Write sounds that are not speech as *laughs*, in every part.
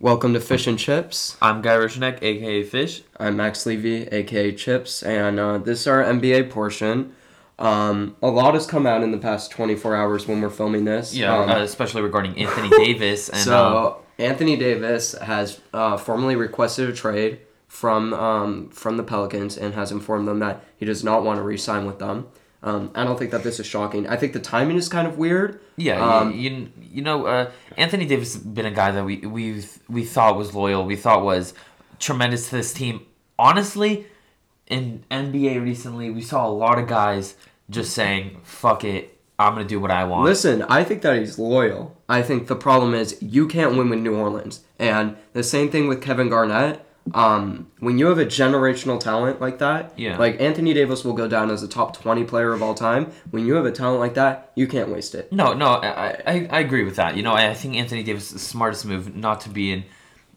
Welcome to Fish and Chips. I'm Guy Rishanek, aka Fish. I'm Max Levy, aka Chips, and uh, this is our NBA portion. Um, a lot has come out in the past 24 hours when we're filming this. Yeah, Um, uh, especially regarding Anthony *laughs* Davis and so uh, Anthony Davis has uh, formally requested a trade from um, from the Pelicans and has informed them that he does not want to re-sign with them. Um, I don't think that this is shocking. I think the timing is kind of weird. yeah, um, you, you know uh, Anthony Davis has been a guy that we we we thought was loyal, we thought was tremendous to this team. Honestly, in NBA recently, we saw a lot of guys just saying "fuck it." I'm gonna do what I want. Listen, I think that he's loyal. I think the problem is you can't win with New Orleans. And the same thing with Kevin Garnett. Um, when you have a generational talent like that, Yeah. like Anthony Davis will go down as a top 20 player of all time. When you have a talent like that, you can't waste it. No, no, I, I, I agree with that. You know, I think Anthony Davis is the smartest move not to be in,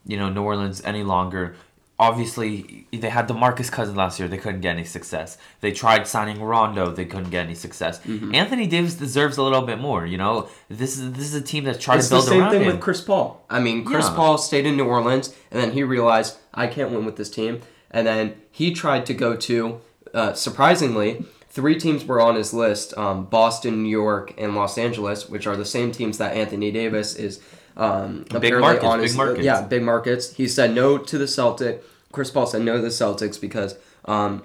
you know, New Orleans any longer. Obviously, they had DeMarcus Cousins last year. They couldn't get any success. They tried signing Rondo. They couldn't get any success. Mm-hmm. Anthony Davis deserves a little bit more. You know, this is this is a team that's trying It's to build around him. the same thing him. with Chris Paul. I mean, Chris Yeah. Paul stayed in New Orleans, and then he realized I can't win with this team, and then he tried to go to. Uh, surprisingly, three teams were on his list: um, Boston, New York, and Los Angeles, which are the same teams that Anthony Davis is. Um, apparently markets, on big his- markets. Yeah, big markets. He said no to the Celtic. Chris Paul said no to the Celtics because um,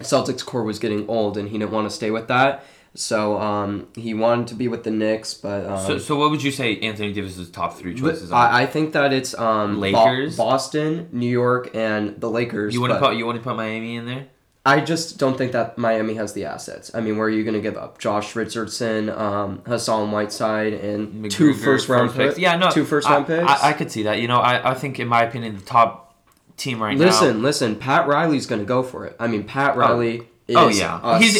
Celtics core was getting old, and he didn't want to stay with that. So um, he wanted to be with the Knicks, but um, so, so what would you say Anthony Davis's top three choices are? I, I think that it's um, Bo- Lakers? Boston, New York, and the Lakers. you want to put you want to put Miami in there? I just don't think that Miami has the assets. I mean, where are you going to give up Josh Richardson, um, Hassan Whiteside, and two first McGruder, first round picks. Yeah, no, two first I- round picks. I, I could see that. You know, I, I think in my opinion the top team right now. listen, listen. Pat Riley's going to go for it. I mean, Pat Riley. Is Oh yeah, he's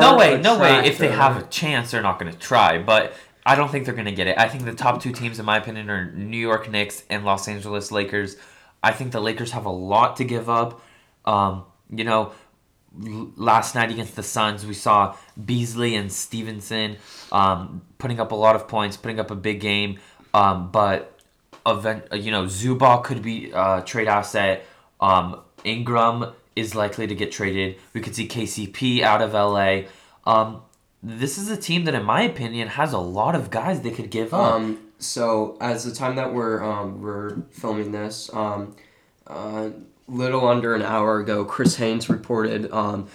no way, no way. If they have a chance, they're not going to try. But I don't think they're going to get it. I think the top two teams, in my opinion, are New York Knicks and Los Angeles Lakers. I think the Lakers have a lot to give up. Um, you know, l- last night against the Suns, we saw Beasley and Stephenson um, putting up a lot of points, putting up a big game. Um, but event, you know, Zubac could be a trade asset. Um, Ingram is likely to get traded. We could see KCP out of LA. Um, this is a team that, in my opinion, has a lot of guys they could give up. Um, so as the time that we're um, we're filming this, um, uh, little under an hour ago, Chris Haynes reported um,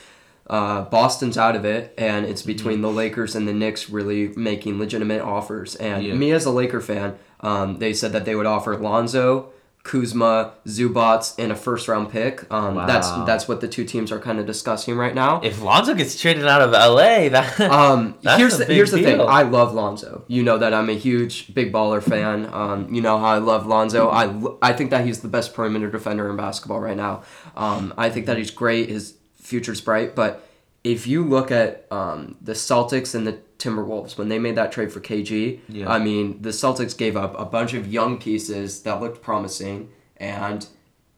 uh, Boston's out of it, and it's between the Lakers and the Knicks really making legitimate offers. And Yeah. me as a Laker fan, um, they said that they would offer Lonzo. Kuzma, Zubac, and a first round pick. Um, That's Wow. that's what the two teams are kind of discussing right now. if Lonzo gets traded out of LA, *laughs* that Um, That's here's the here's the thing. I love Lonzo. You know that I'm a huge big baller fan. Um, you know how I love Lonzo. I I think that he's the best perimeter defender in basketball right now. Um, I think that he's great. His future's bright. But if you look at um, the Celtics and the Timberwolves when they made that trade for KG, Yeah. I mean the Celtics gave up a bunch of young pieces that looked promising, and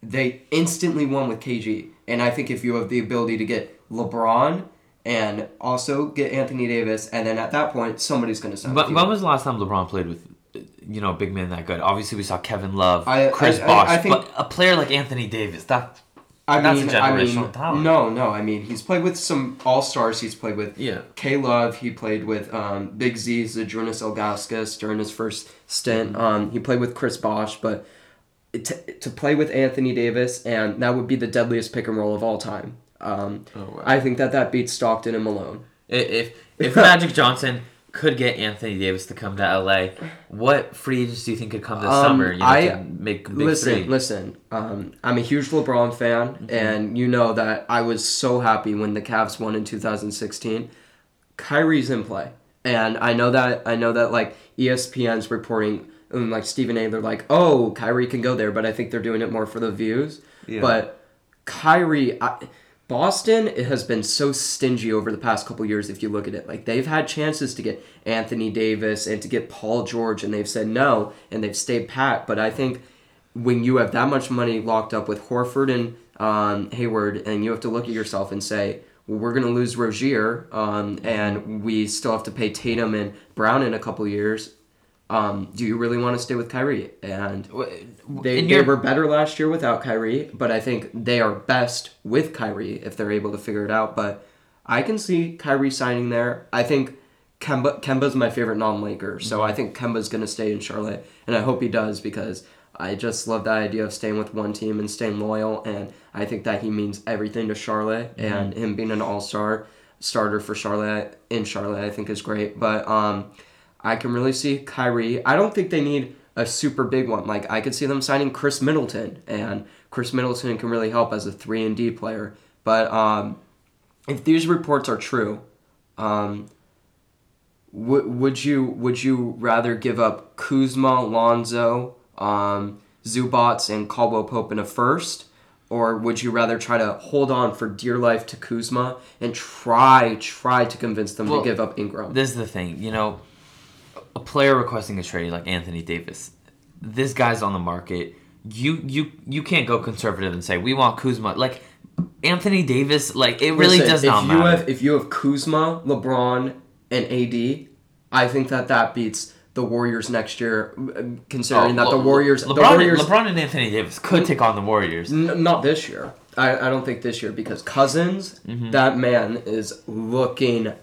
they instantly won with KG. And I think if you have the ability to get LeBron and also get Anthony Davis, and then at that point somebody's going to sign. with When, was the last time LeBron played with, you know, a big man that good? Obviously, we saw Kevin Love, I- Chris I- I- Bosh, I think- but a player like Anthony Davis, that I that's mean, a I generational mean, talent. no, no. I mean, he's played with some all stars. He's played with Yeah. K Love. He played with um, Big Z, Zydrunas Ilgauskas during his first stint. Um, he played with Chris Bosh, but to, to play with Anthony Davis, and that would be the deadliest pick and roll of all time. Um, Oh, wow. I think that that beats Stockton and Malone. if if Magic Johnson could get Anthony Davis to come to LA, what free agents do you think could come this Um, summer? You know, I- make big listen, three. listen. Um, I'm a huge LeBron fan, Mm-hmm. and you know that I was so happy when the Cavs won in 2016. Kyrie's in play, and I know that I know that like ESPN's reporting, and like Stephen A. They're like, oh, Kyrie can go there, but I think they're doing it more for the views. Yeah. But Kyrie, I, Boston it has been so stingy over the past couple years. If you look at it, like they've had chances to get Anthony Davis and to get Paul George, and they've said no, and they've stayed pat. But I think when you have that much money locked up with Horford and um, Hayward, and you have to look at yourself and say, well, we're going to lose Rozier, um, and we still have to pay Tatum and Brown in a couple years. Um, do you really want to stay with Kyrie? And they, they were better last year without Kyrie, but I think they are best with Kyrie if they're able to figure it out. But I can see Kyrie signing there. I think Kemba Kemba's my favorite non-Laker, so I think Kemba's gonna stay in Charlotte, and I hope he does because I just love the idea of staying with one team and staying loyal, and I think that he means everything to Charlotte, and him being an All-Star starter for Charlotte in Charlotte, I think is great. But um, I can really see Kyrie. I don't think they need a super big one. Like I could see them signing Khris Middleton, and Khris Middleton can really help as a three and D player. But um, if these reports are true, um, w- would you would you rather give up Kuzma, Lonzo, um, Zubac, and Caldwell Pope in a first? Or would you rather try to hold on for dear life to Kuzma and try try to convince them Well, to give up Ingram? This is the thing, you know, a player requesting a trade like Anthony Davis, this guy's on the market. You you you can't go conservative and say we want Kuzma. Like Anthony Davis, like it really Listen, does if not you matter. Have, if you have Kuzma, LeBron, and AD, I think that that beats the Warriors next year, considering oh, that the Oh, Warriors, LeBron, the Warriors, LeBron and Anthony Davis could take on the Warriors. N- not this year. I, I don't think this year because Cousins, mm-hmm. that man is looking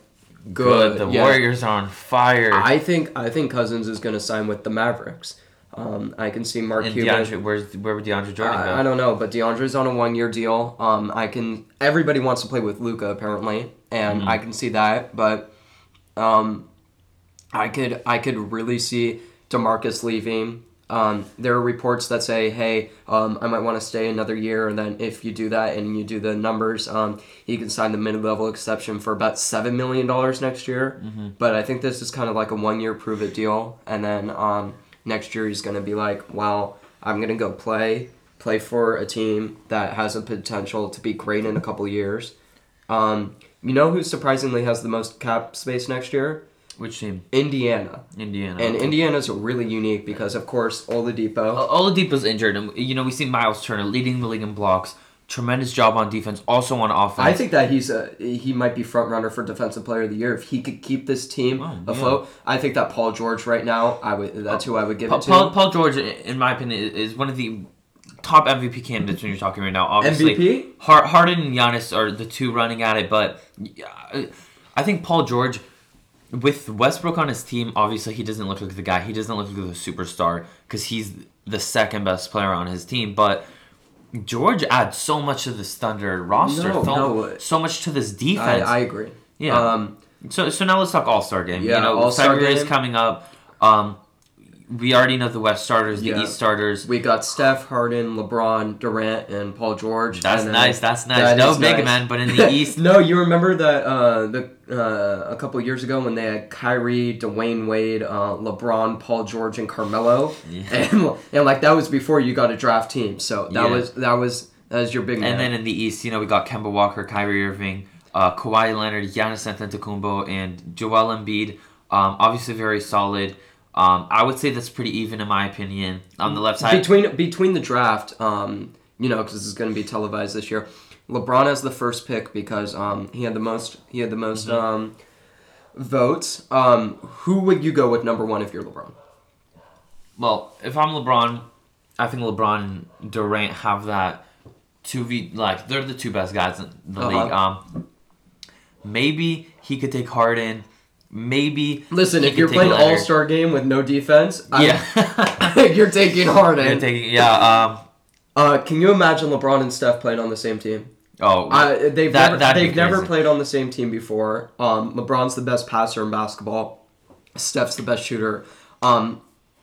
good. The Yeah. Warriors are on fire. I think I think Cousins is going to sign with the Mavericks. Um, I can see Mark and Cuban. DeAndre, where's where would DeAndre Jordan go? I, I don't know, but DeAndre's on a one year deal. Um, I can. Everybody wants to play with Luka apparently, and Mm-hmm. I can see that. But, um, I could I could really see Demarcus leaving. Um, there are reports that say, "Hey, um, I might want to stay another year," and then if you do that and you do the numbers, um, he can sign the mid level exception for about seven million dollars next year. Mm-hmm. But I think this is kind of like a one year prove it deal, and then um, next year he's going to be like, "Well, I'm going to go play play for a team that has a potential to be great in a couple years." Um, you know who surprisingly has the most cap space next year? Which team? Indiana. Indiana. And Indiana's really unique because, of course, Oladipo. O- Oladipo's injured, and you know we see Miles Turner leading the league in blocks. Tremendous job on defense, also on offense. I think that he's a he might be front runner for defensive player of the year if he could keep this team Oh, yeah. afloat. I think that Paul George right now, I would that's who I would give Pa- it to. Paul, Paul George, in my opinion, is one of the top MVP candidates when you're talking right now. Obviously, MVP? Har- Harden and Giannis are the two running at it, but I think Paul George, with Westbrook on his team, obviously he doesn't look like the guy. He doesn't look like the superstar because he's the second best player on his team, but. George adds so much to this Thunder roster, No, so, no. so much to this defense. I agree. Yeah. Um, So so now let's talk All Star game. Yeah, you know, All-Star February is coming up. Um, we already know the West starters, the Yeah. East starters. we got Steph, Harden, LeBron, Durant, and Paul George. That's nice. That's nice. That no big nice. man, but in the *laughs* East, no, you remember that uh, the uh, a couple years ago when they had Kyrie, Dwyane Wade, uh, LeBron, Paul George, and Carmelo, Yeah. and and like that was before you got a draft team. So that Yeah. was that was that was your big man. and then in the East, you know, we got Kemba Walker, Kyrie Irving, uh, Kawhi Leonard, Giannis Antetokounmpo, and Joel Embiid. Um, obviously, very solid. Um, I would say that's pretty even in my opinion. On the left side, between between the draft, um, you know, because this is going to be televised this year. LeBron has the first pick because um, he had the most he had the most Mm-hmm. um, votes. Um, who would you go with number one if you're LeBron? Well, if I'm LeBron, I think LeBron and Durant have that two v like they're the two best guys in the Uh-huh. league. Um, maybe he could take Harden. Maybe Listen, if you're playing All Star game with no defense, I'm- yeah, *laughs* you're taking Harden. They're taking yeah. Um, Uh, can you imagine LeBron and Steph playing on the same team? oh, Uh, they've That- never, they've never played on the same team before. Um, LeBron's the best passer in basketball. Steph's the best shooter. Um,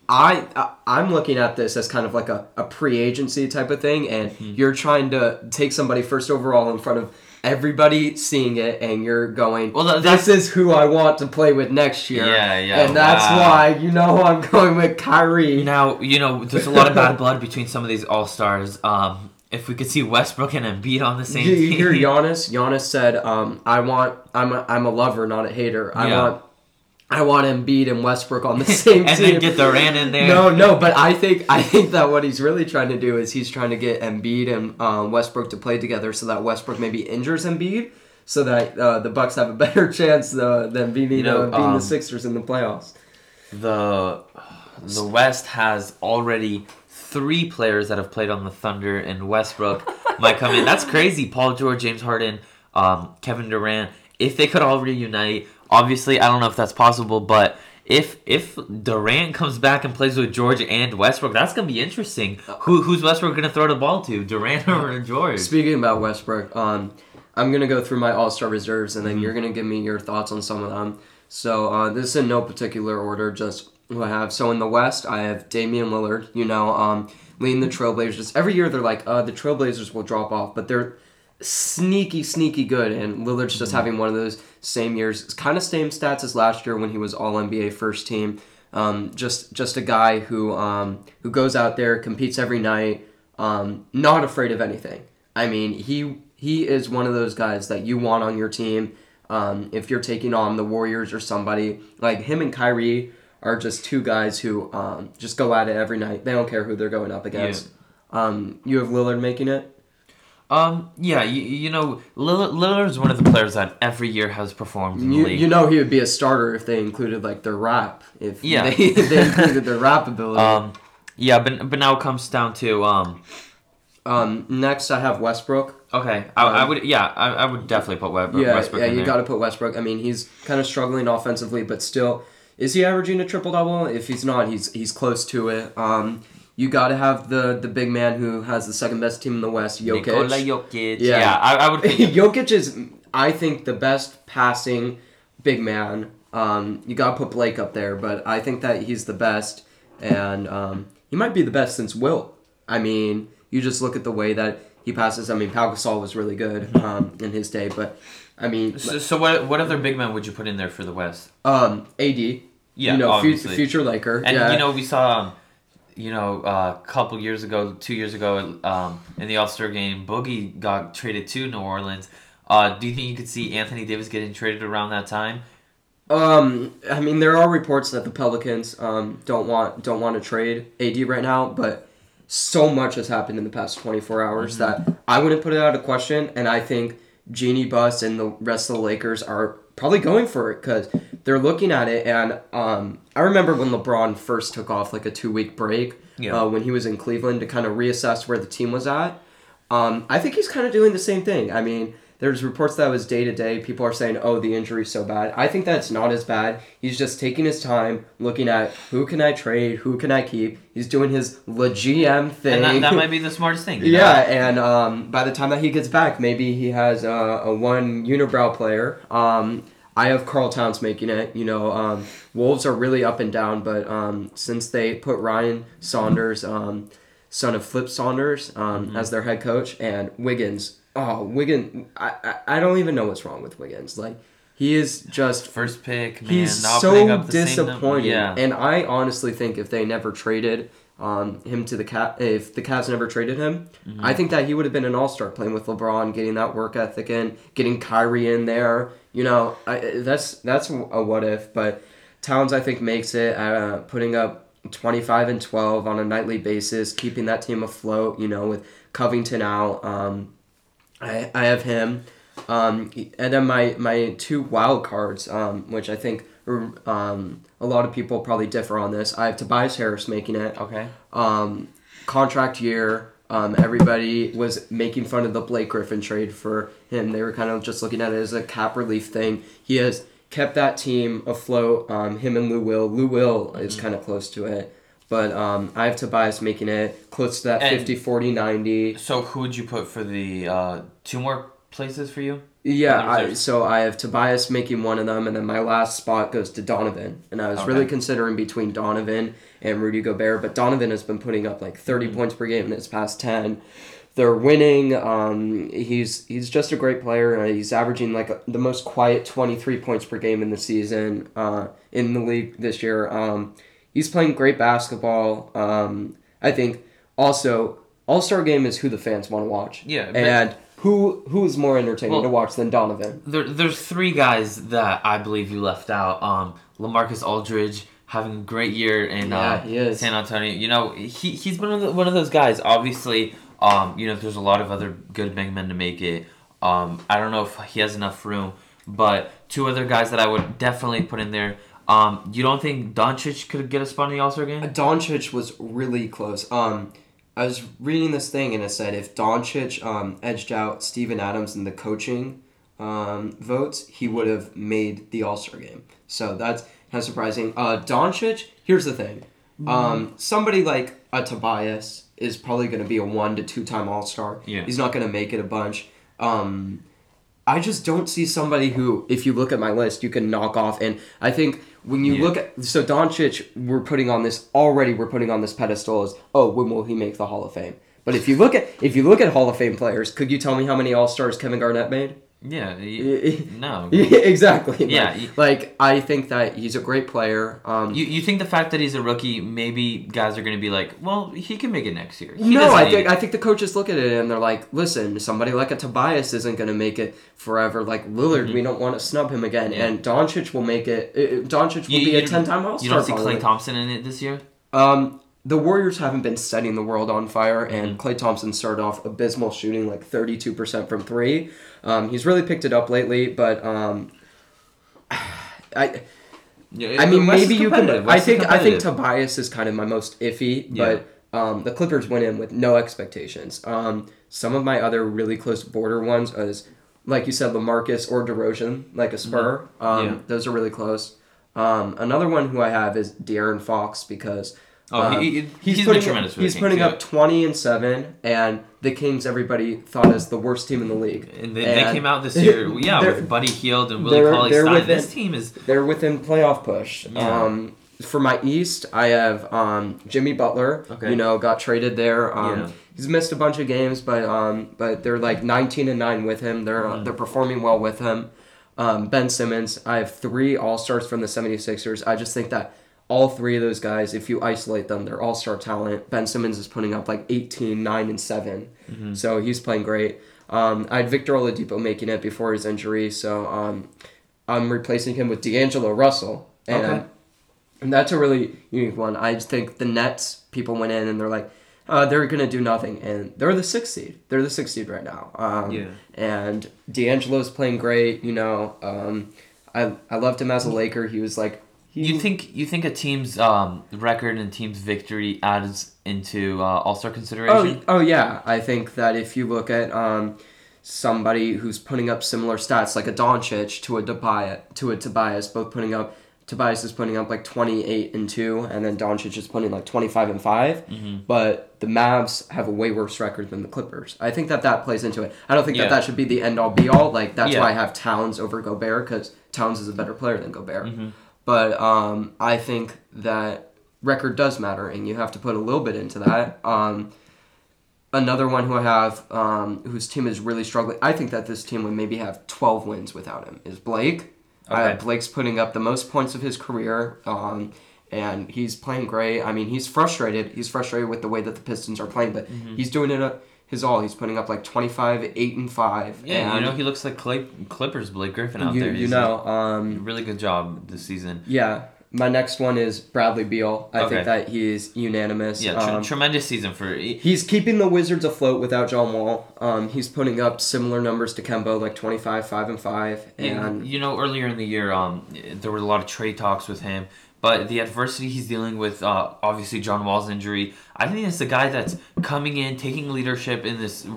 I, I I'm looking at this as kind of like a, a pre-agency type of thing, and Hmm. you're trying to take somebody first overall in front of everybody seeing it, and you're going, Well, this is who I want to play with next year. Yeah, yeah, And that's wow. why you know I'm going with Kyrie. now you know there's a lot of bad *laughs* blood between some of these All Stars. Um, if we could see Westbrook and Embiid on the same You, you hear Giannis? Giannis said, um, "I want. I'm. A, I'm a lover, not a hater. I Yeah. want. I want Embiid and Westbrook on the *laughs* same and team." And then get Durant in there. no, no, but I think I think that what he's really trying to do is he's trying to get Embiid and um, Westbrook to play together, so that Westbrook maybe injures Embiid, so that uh, the Bucks have a *laughs* better chance uh, than beating You know, uh, beating um, the Sixers in the playoffs. the the West has already three players that have played on the Thunder, and Westbrook *laughs* might come in. That's crazy. Paul George, James Harden, um, Kevin Durant. If they could all reunite, obviously, I don't know if that's possible, but if if Durant comes back and plays with George and Westbrook, that's gonna be interesting. Who who's Westbrook gonna throw the ball to, Durant or *laughs* George? Speaking about Westbrook, um, I'm gonna go through my All Star reserves, and then Mm-hmm. you're gonna give me your thoughts on some of them. So uh, this is in no particular order, just who I have. So in the West, I have Damian Lillard. You know, um, leading the Trailblazers. Every year they're like, uh, the Trailblazers will drop off, but they're sneaky, sneaky good. And Lillard's Mm-hmm. just having one of those same years. It's kind of same stats as last year when he was All NBA first team. Um, just just a guy who um, who goes out there, competes every night, um, not afraid of anything. I mean, he he is one of those guys that you want on your team. Um, if you're taking on the Warriors or somebody like him and Kyrie are just two guys who um, just go at it every night. They don't care who they're going up against. Um, you have Lillard making it. Um, yeah, you, you know, Lillard, Lillard's one of the players that every year has performed in the You, league. you know he would be a starter if they included like their rap. If Yeah. they, *laughs* they included their rap ability. *laughs* um, yeah, but but now it comes down to um, Um, next I have Westbrook. okay, I, I would yeah, I, I would definitely put Web, Yeah, Westbrook yeah, you got to put Westbrook. I mean, he's kind of struggling offensively, but still, is he averaging a triple double? If he's not, he's he's close to it. Um, you got to have the the big man who has the second best team in the West, Jokic. Nikola Jokic. Yeah. Yeah, I, I would. Think, *laughs* Jokic is, I think, the best passing big man. Um, you got to put Blake up there, but I think that he's the best, and um, he might be the best since Will. I mean, you just look at the way that he passes. I mean, Pau Gasol was really good um, in his day, but I mean, so, so what what other big men would you put in there for the West? um, AD, Yeah, you know, obviously. future Laker, And yeah. you know, we saw, um, you know, uh, a couple years ago, two years ago, um, in the All Star game, Boogie got traded to New Orleans. Uh, do you think you could see Anthony Davis getting traded around that time? Um, I mean, there are reports that the Pelicans um, don't want don't want to trade AD right now, but so much has happened in the past 24 hours Mm-hmm. that I wouldn't put it out of question, and I think Jeanie Buss and the rest of the Lakers are probably going for it because they're looking at it. And um, I remember when LeBron first took off like a two week break Yeah. uh, when he was in Cleveland to kind of reassess where the team was at. Um, I think he's kind of doing the same thing. I mean, there's reports that it was day to day. People are saying, "Oh, the injury's so bad." I think that's not as bad. He's just taking his time, looking at who can I trade, who can I keep. He's doing his GM thing. And that, that might be the smartest thing. you know? yeah, and um, by the time that he gets back, maybe he has uh, a one unibrow player. Um, I have Karl Towns making it. You know, um, Wolves are really up and down, but um, since they put Ryan Saunders, um, son of Flip Saunders, um, as their head coach, and Wiggins. Oh, Wiggins! I, I I don't even know what's wrong with Wiggins. Like he is just First pick, man, he's not so up the same disappointing. Yeah. And I honestly think if they never traded um, him to the cat, if the Cavs never traded him, Mm-hmm. I think that he would have been an All Star playing with LeBron, getting that work ethic in, getting Kyrie in there. You know, I, that's that's a what if. But Towns, I think, makes it uh, putting up. 25 and 12 on a nightly basis, keeping that team afloat, you know, with Covington out. Um, I, I have him. Um, and then my, my two wild cards, um, which I think um, a lot of people probably differ on this. I have Tobias Harris making it. okay. Um, contract year. Um, everybody was making fun of the Blake Griffin trade for him. They were kind of just looking at it as a cap relief thing. He has kept that team afloat. Um, him and Lou Will. Lou Will is kind of close to it. But um, I have Tobias making it close to that And- 50, 40, 90. So who would you put for the uh, two more places for you? Yeah, I, so I have Tobias making one of them, and then my last spot goes to Donovan. And I was Okay. really considering between Donovan and Rudy Gobert, but Donovan has been putting up like 30 Mm-hmm. points per game in his past 10. They're winning. Um, he's he's just a great player. Uh, he's averaging like the most quiet 23 points per game in the season uh, in the league this year. Um, he's playing great basketball. Um, I think also All Star Game is who the fans want to watch. Yeah, and who who is more entertaining Well- to watch than Donovan? There, there's three guys that I believe you left out. Um, Lamarcus Aldridge having a great year in Yeah, uh. San Antonio. You know, he he's been one of, the, one of those guys. Obviously, um, you know, there's a lot of other good big men to make it. Um, I don't know if he has enough room, but two other guys that I would definitely put in there. Um, you don't think Doncic could get a spot in the All Star game? Doncic was really close. Um, I was reading this thing and it said if Doncic um, edged out Steven Adams in the coaching um, votes, he would have made the All Star game. So that's kind of surprising. Uh, Doncic, here's the thing. Um, somebody like a Tobias is probably going to be a one to two time All Star. Yeah. He's not going to make it a bunch. Um, I just don't see somebody who, if you look at my list, you can knock off. And I think when you Yeah. look at so Doncic, we're putting on this already. We're putting on this pedestal as oh, when will he make the Hall of Fame? But if you look at if you look at Hall of Fame players, could you tell me how many All Stars Kevin Garnett made? Yeah. *laughs* Yeah, No. *laughs* exactly. Yeah, Like, y- like I think that he's a great player. Um, You, you think the fact that he's a rookie, maybe guys are going to be like, well, he can make it next year. He no, I think it. I think the coaches look at it and they're like, listen, somebody like a Tobias isn't going to make it forever. Like Lillard, we don't want to snub him again, Mm-hmm. Yeah. and Doncic will make it. uh, Doncic will You- be you a ten-time All Star. You don't see Klay Thompson in it this year? Um, the Warriors haven't been setting the world on fire, Mm-hmm. and Klay Thompson started off abysmal shooting, like thirty-two percent from three. Um, he's really picked it up lately, but um, *sighs* I. Yeah, I mean, West maybe you can. I think I think. Tobias is kind of my most iffy, Yeah. but um, the Clippers went in with no expectations. Um, some of my other really close border ones is, like you said, Lamarcus or DeRozan, like a Spur. Um, Mm-hmm. Yeah. Those are really close. Um, another one who I have is De'Aaron Fox because. Oh, um, he- he- he's been putting, tremendous He's Kings, putting yeah. up twenty and seven, and the Kings everybody thought is the worst team in the league. And they, they came out this *laughs* year, yeah, with Buddy Hield and Willie Cauley Stein. within- This team is They're within playoff push. Yeah. Um, for my East, I have um, Jimmy Butler. Okay. You know, got traded there. Um, Yeah. He's missed a bunch of games, but um, but they're like 19 and nine with him. They're Mm. they're performing well with him. Um, ben Simmons. I have three All Stars from the 76ers. I just think that all three of those guys, if you isolate them, they're All Star talent. Ben Simmons is putting up like 18, 9, and 7. Mm-hmm. So he's playing great. Um, I had Victor Oladipo making it before his injury, so um, I'm replacing him with D'Angelo Russell. And, Okay. and that's a really unique one. I just think the Nets, people went in and they're like, uh, they're going to do nothing. And they're the sixth seed. They're the sixth seed right now. Um, Yeah. And D'Angelo's playing great, you know. Um, I, I loved him as a Laker. He was like, he, You think you think a team's um, record and team's victory adds into uh, All Star Oh, consideration? oh yeah. I think that if you look at um, somebody who's putting up similar stats, like a Doncic to a Tobias, to a Tobias, both putting up. Tobias is putting up like twenty eight and two, and then Doncic is putting like twenty five and 5 Mm-hmm. But the Mavs have a way worse record than the Clippers. I think that that plays into it. I don't think Yeah. that that should be the end all be all. Like that's Yeah. why I have Towns over Gobert because Towns is a better player than Gobert. Mm-hmm. But um, I think that record does matter, and you have to put a little bit into that. Um, another one who I have, um, whose team is really struggling. I think that this team would maybe have 12 wins without him. Is Blake? Okay. have Blake's putting up the most points of his career, um, and he's playing great. I mean, he's frustrated. He's frustrated with the way that the Pistons are playing, but Mm-hmm. he's doing it. Uh, his all. He's putting up like 25, 8, and 5. yeah, you know he looks like Clay, Clippers Blake Griffin out you, there. you know, um, really good job this season. yeah. My next one is Bradley Beal. I Okay. think that he's unanimous. Yeah, tr- Um, tremendous season for. He's keeping the Wizards afloat without John Wall. Um, he's putting up similar numbers to Kemba, like 25, 5, and 5. And And you know, earlier in the year, um, there were a lot of trade talks with him, but the adversity he's dealing with, uh, obviously John Wall's injury. I think it's the guy that's coming in, taking leadership in this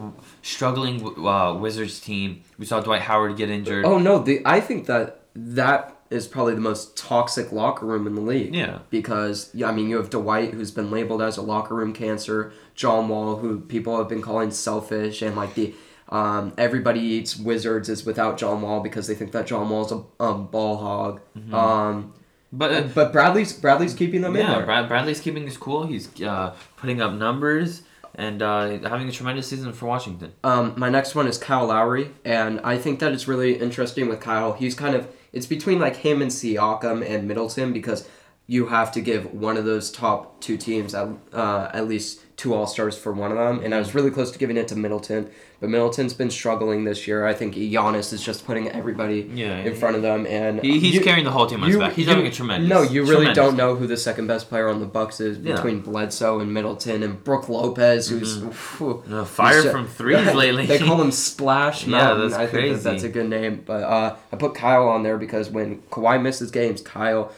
struggling uh, Wizards team. We saw Dwight Howard get injured. oh no, the I think that that is probably the most toxic locker room in the league. Yeah. Because yeah, I mean, you have Dwight, who's been labeled as a locker room cancer. John Wall, who people have been calling selfish, and like the um, everybody eats Wizards is without John Wall because they think that John Wall's a, a ball hog. Um, but uh, but Bradley's Bradley's keeping them in there. Brad, Bradley's keeping his cool. He's uh, putting up numbers and uh, having a tremendous season for Washington. Um, my next one is Kyle Lowry, and I think that it's really interesting with Kyle. He's kind of it's between like him and Siakam and Middleton because you have to give one of those top two teams at, uh, at least two All Stars for one of them. And I was really close to giving it to Middleton, but Middleton's been struggling this year. I think Giannis is just putting everybody Yeah, in front of them, and He, he's you- carrying the whole team on his you- back. He's you- having a tremendous. No, you really tremendous don't know who the second best player on the Bucks is Yeah. between Bledsoe and Middleton and Brook Lopez, who's phew, Uh, Mm-hmm. fire he's from threes *laughs* lately. they call him *laughs* Splash Yeah, that's I think that that's a good name. But uh, I put Kyle on there because when Kawhi misses games, Kyle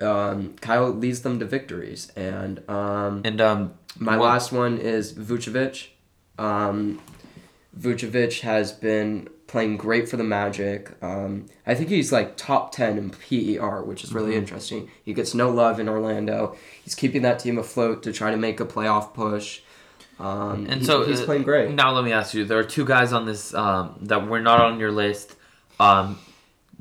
um, Kyle leads them to victories. And um, And um, my Well- last one is Vucevic. Um, Vucevic has been playing great for the Magic. Um, I think he's like top 10 in PER, which is really Mm-hmm. interesting. He gets no love in Orlando. He's keeping that team afloat to try to make a playoff push. Um, And he- so he's uh, playing great. Now let me ask you: there are two guys on this um, that were not on your list. Um,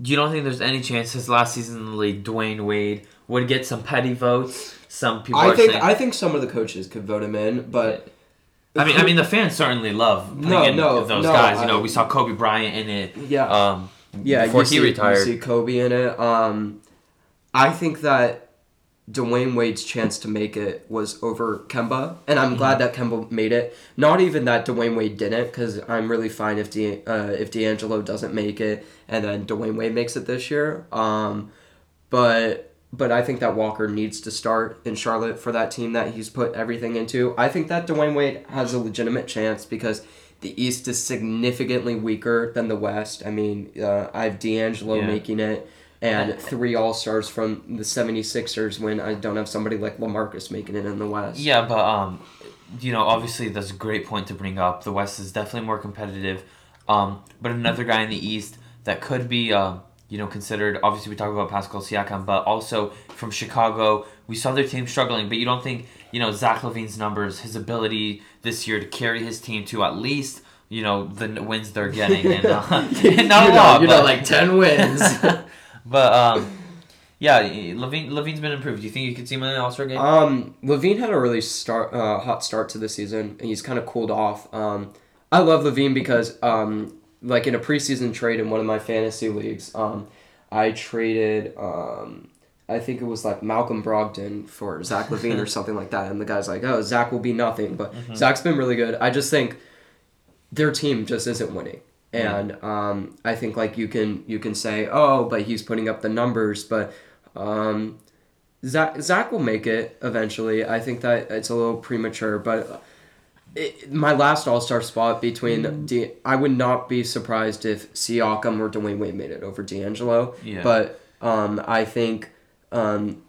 you don't think there's any chance his last season in the league, Dwyane Wade, would get some petty votes? Some people I are think saying. I think some of the coaches could vote him in, but I mean, I mean, the fans certainly love No, in no, those no, guys. You know, I- we saw Kobe Bryant in it. yeah, Um, yeah. before you he see, retired. you see Kobe in it. Um, I think that Dwyane Wade's chance to make it was over Kemba, and I'm glad that Kemba made it. Not even that Dwyane Wade didn't, because I'm really fine if De- uh, if D'Angelo doesn't make it, and then Dwyane Wade makes it this year. Um, but but I think that Walker needs to start in Charlotte for that team that he's put everything into. I think that Dwyane Wade has a legitimate chance because the East is significantly weaker than the West. I mean, uh, I have D'Angelo Yeah. making it and three All Stars from the 76ers when I don't have somebody like Lamarcus making it in the West. Yeah, but um, you know, obviously that's a great point to bring up. The West is definitely more competitive. Um, but another guy in the East that could be um, you know, considered. Obviously, we talk about Pascal Siakam, but also from Chicago, we saw their team struggling. But you don't think you know Zach LaVine's numbers, his ability this year to carry his team to at least you know the wins they're getting, and, uh, *laughs* *laughs* and not you a know, lot, you know, but- like 10 wins. *laughs* but um, yeah, LaVine LaVine's been improved. Do you think you could see him in the All Star game? Um, LaVine had a really start uh, hot start to the season, and he's kind of cooled off. Um, I love LaVine because, um, like in a preseason trade in one of my fantasy leagues, um, I traded, um, I think it was like Malcolm Brogdon for Zach LaVine or *laughs* something like that, and the guy's like, "Oh, Zach will be nothing," but Zach's been really good. I just think their team just isn't winning. And um, I think like you can you can say oh but he's putting up the numbers but um, Zach Zach will make it eventually. I think that it's a little premature, but it, my last All Star spot between D, I would not be surprised if Siakam or Dwyane Wade made it over D'Angelo. Yeah. But um, I think um,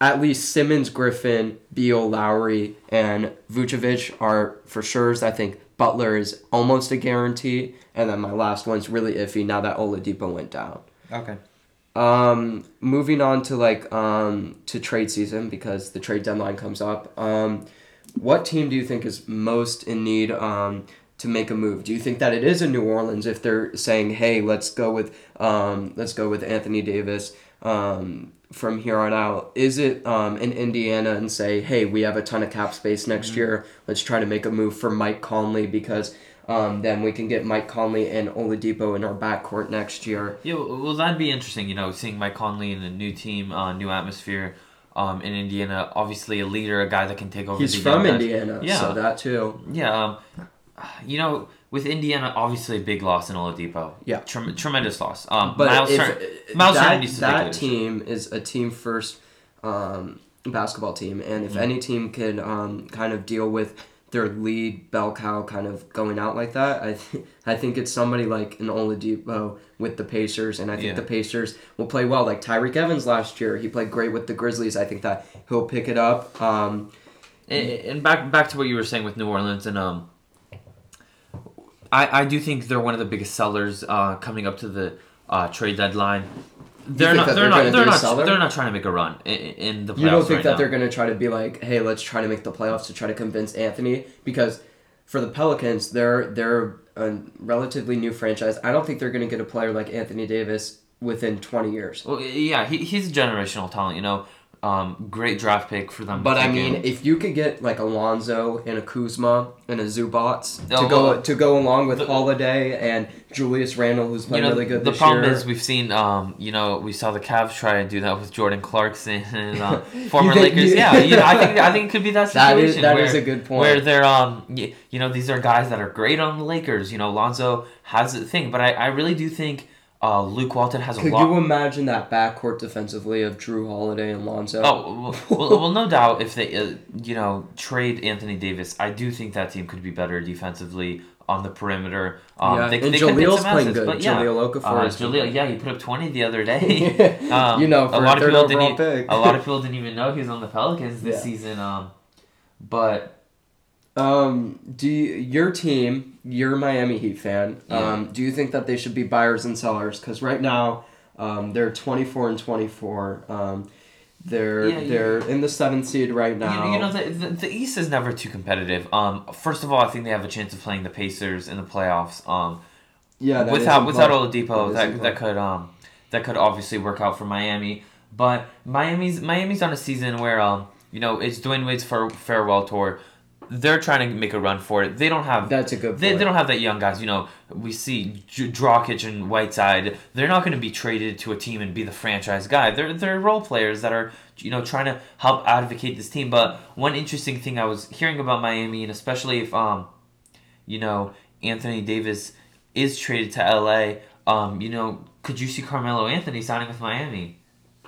at least Simmons, Griffin, Beal, Lowry, and Vucevic are for sure. I think Butler is almost a guarantee, and then my last one's really iffy now that Oladipo went down. Okay. Um, moving on to like um to trade season because the trade deadline comes up. Um, what team do you think is most in need um to make a move? Do you think that it is in New Orleans if they're saying, "Hey, let's go with um let's go with Anthony Davis um from here on out"? Is it um in Indiana and say, "Hey, we have a ton of cap space next year. Let's try to make a move for Mike Conley because." Um, then we can get Mike Conley and Oladipo in our backcourt next year. Yeah, well, that'd be interesting. You know, seeing Mike Conley in a new team, uh, new atmosphere, um, in Indiana. Obviously, a leader, a guy that can take over. He's from guys. Indiana, Yeah. so that too. Yeah, um, you know, with Indiana, obviously a big loss in Oladipo. Yeah. Trem- tremendous loss. Um, But Miles, if, Turner, Miles that, that team is a team first um, basketball team, and Mm-hmm. if any team can um, kind of deal with their lead bell cow kind of going out like that, I th- I think it's somebody like an Oladipo with the Pacers, and I think Yeah. the Pacers will play well. Like Tyreke Evans last year, he played great with the Grizzlies. I think that he'll pick it up. Um, And, and back back to what you were saying with New Orleans and um, I I do think they're one of the biggest sellers uh, coming up to the uh, trade deadline. They're not. They're, they're not. They're not. seller? They're not trying to make a run in, in the playoffs You don't think right that now. they're going to try to be like, hey, let's try to make the playoffs to try to convince Anthony? Because for the Pelicans, they're they're a relatively new franchise. I don't think they're going to get a player like Anthony Davis within 20 years. Well, yeah, he, he's a generational talent. You know, um, great draft pick for them. But I mean, if you could get like Alonzo and a Kuzma and a Zubac Oh, to go well, to go along with the- Holiday and Julius Randle, who's you playing know, really good the problem year. is we've seen, um, you know, we saw the Cavs try and do that with Jordan Clarkson and *laughs* uh, *laughs* former think- Lakers. you- yeah, you know, I think I think it could be that *laughs* That situation. is- that where, is a good point. Where they're, um, y- you know, these are guys that are great on the Lakers. You know, Alonzo has a thing, but I, I really do think, Uh, Luke Walton has a lot. Could you imagine that backcourt defensively of Jrue Holiday and Lonzo? Oh well, well, well, no *laughs* doubt. If they, uh, you know, trade Anthony Davis, I do think that team could be better defensively on the perimeter. Um, Yeah, they, and they Jahlil's playing good. But yeah, Jahlil Okafor uh, Jahlil, yeah, he put up twenty the other day. *laughs* Um, You know, for a lot of people didn't. overall e- A lot of *laughs* people didn't even know he was on the Pelicans this Yeah. season. Um, but Um, do you, your team? You're a Miami Heat fan. Yeah. Um, do you think that they should be buyers and sellers? Because right now, um, they're 24 and 24. Um, they're Yeah, yeah. they're in the seventh seed right now. you know, the, the, the East is never too competitive. Um, first of all, I think they have a chance of playing the Pacers in the playoffs. Um, yeah, without without. Oladipo, That that that could um that could obviously work out for Miami. But Miami's Miami's on a season where um you know it's Dwyane Wade's far, farewell tour. They're trying to make a run for it. They don't have That's a good. they, point. they don't have that young guys. You know, we see J- Dragic and Whiteside. They're not going to be traded to a team and be the franchise guy. They're they're role players that are you know trying to help advocate this team. But one interesting thing I was hearing about Miami, and especially if um, you know, Anthony Davis is traded to LA. Um, you know, could you see Carmelo Anthony signing with Miami?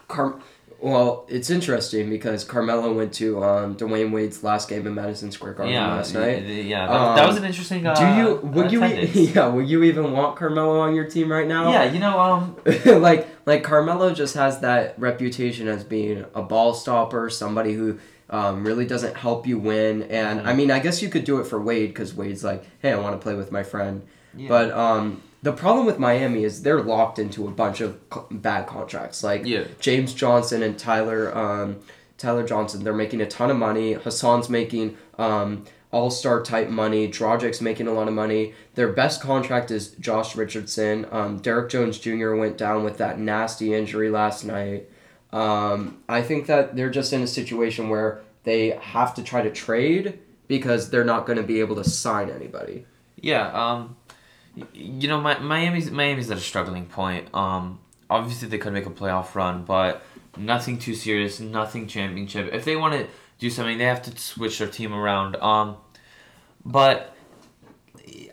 Car- well, it's interesting because Carmelo went to um, Dwyane Wade's last game in Madison Square Garden yeah, last night. Yeah, that, that Um, was an interesting. Uh, Do you would you e- *laughs* yeah would you even want Carmelo on your team right now? Yeah, you know, um, *laughs* like like Carmelo just has that reputation as being a ball stopper, somebody who um, really doesn't help you win. And Mm-hmm. I mean, I guess you could do it for Wade because Wade's like, hey, I want to play with my friend. Yeah. But um, the problem with Miami is they're locked into a bunch of co- bad contracts. Like Yeah. James Johnson and Tyler um, Tyler Johnson, they're making a ton of money. Hassan's making um, all star type money. Dragic's making a lot of money. Their best contract is Josh Richardson. Um, Derrick Jones Jr. went down with that nasty injury last night. Um, I think that they're just in a situation where they have to try to trade because they're not going to be able to sign anybody. Yeah, um, you know, Mi- Miami's Miami's at a struggling point. Um, obviously they could make a playoff run, but nothing too serious, nothing championship. If they want to do something, they have to switch their team around. Um, but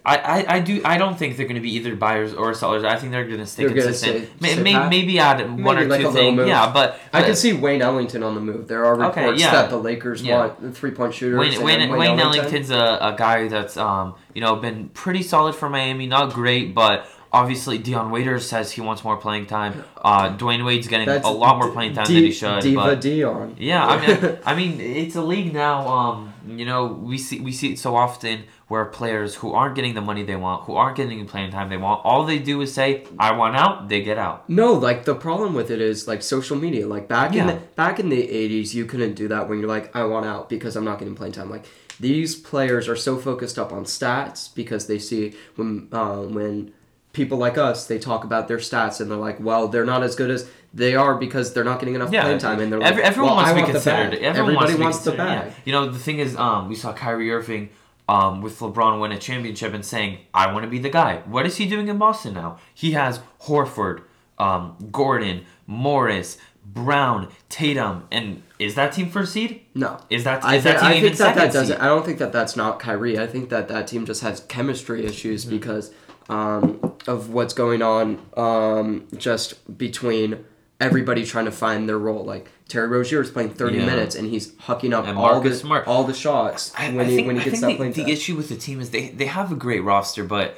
I, I, I do I don't think they're going to be either buyers or sellers. I think they're going to stay They're consistent. stay- stay may, pat? maybe add one Maybe or like two things. Yeah, but, I can see Wayne Ellington on the move. There are Okay, reports yeah. that the Lakers Yeah. want three point shooters. Wayne, Wayne, Wayne, Wayne Ellington. Ellington's a, a guy that's um you know been pretty solid for Miami. Not great, but obviously Dion Waiters says he wants more playing time. Uh, Dwyane Wade's getting That's a lot more playing time D- than he should. Diva but Dion. yeah, I mean, *laughs* I mean, it's a league now. Um, you know, we see we see it so often where players who aren't getting the money they want, who aren't getting the playing time they want, all they do is say, "I want out." They get out. No, like the problem with it is like social media. Like back in the back in the eighties, you couldn't do that when you're like, I want out because I'm not getting playing time. Like these players are so focused up on stats because they see when uh, when people like us they talk about their stats and they're like, well, they're not as good as they are because they're not getting enough Yeah, playing time and they're like, everyone well, wants I to be considered. Everyone Everybody wants, to be the bag. yeah. You know, the thing is, um, we saw Kyrie Irving, um, with LeBron win a championship and saying, "I want to be the guy." What is he doing in Boston now? He has Horford, um, Gordon, Morris, Brown, Tatum, and is that team first seed? No. Is that is I, that I even think that second that doesn't. I don't think that that's not Kyrie. I think that that team just has chemistry issues Mm-hmm. because um, of what's going on um, just between everybody trying to find their role. Like Terry Rozier is playing thirty Yeah. minutes and he's hucking up all the Smart. all the shots I, when I he think, when he I gets think that the, playing the issue with the team is they they have a great roster, but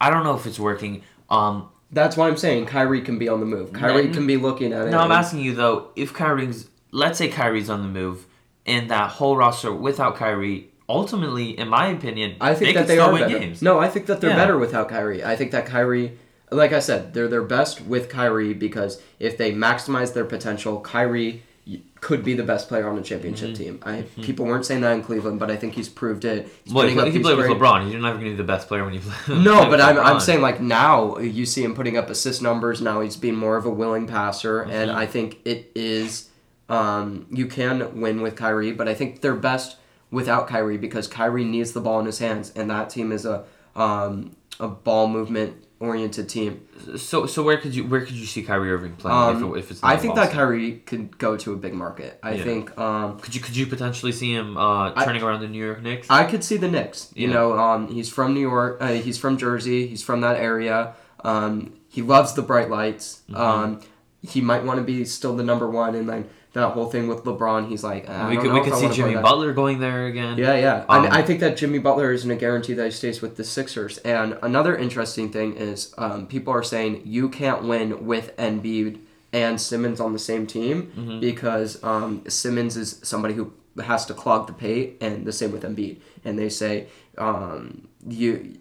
I don't know if it's working. Um, That's why I'm saying Kyrie can be on the move. Kyrie No, can be looking at it. No, I'm asking you though, if Kyrie's let's say Kyrie's on the move and that whole roster without Kyrie, ultimately, in my opinion, I think they that they are win better. games. No, I think that they're Yeah. better without Kyrie. I think that Kyrie, like I said, they're their best with Kyrie because if they maximize their potential, Kyrie could be the best player on a championship Mm-hmm. team. I people weren't saying that in Cleveland, but I think he's proved it. He's Well, he, he played with LeBron. You're never going to be the best player when you *laughs* play. No, but I'm, I'm saying like now you see him putting up assist numbers. Now he's being more of a willing passer, and Mm-hmm. I think it is. Um, you can win with Kyrie, but I think they're best without Kyrie because Kyrie needs the ball in his hands, and that team is a um, a ball movement oriented team. So, so where could you where could you see Kyrie Irving playing Um, if, it, if it's? I think that Boston? Kyrie could go to a big market. I Yeah. think um, Could you could you potentially see him uh, I- turning around the New York Knicks? I could see the Knicks. You know, um, he's from New York. Uh, he's from Jersey. He's from that area. Um, he loves the bright lights. Mm-hmm. Um, he might want to be still the number one, and then that whole thing with LeBron, he's like, I we could we could see Jimmy. Butler going there again. Yeah, yeah. I, mean, Um, I think that Jimmy Butler isn't a guarantee that he stays with the Sixers. And another interesting thing is um, people are saying you can't win with Embiid and Simmons on the same team Mm-hmm. because um, Simmons is somebody who has to clog the paint, and the same with Embiid. And they say um, you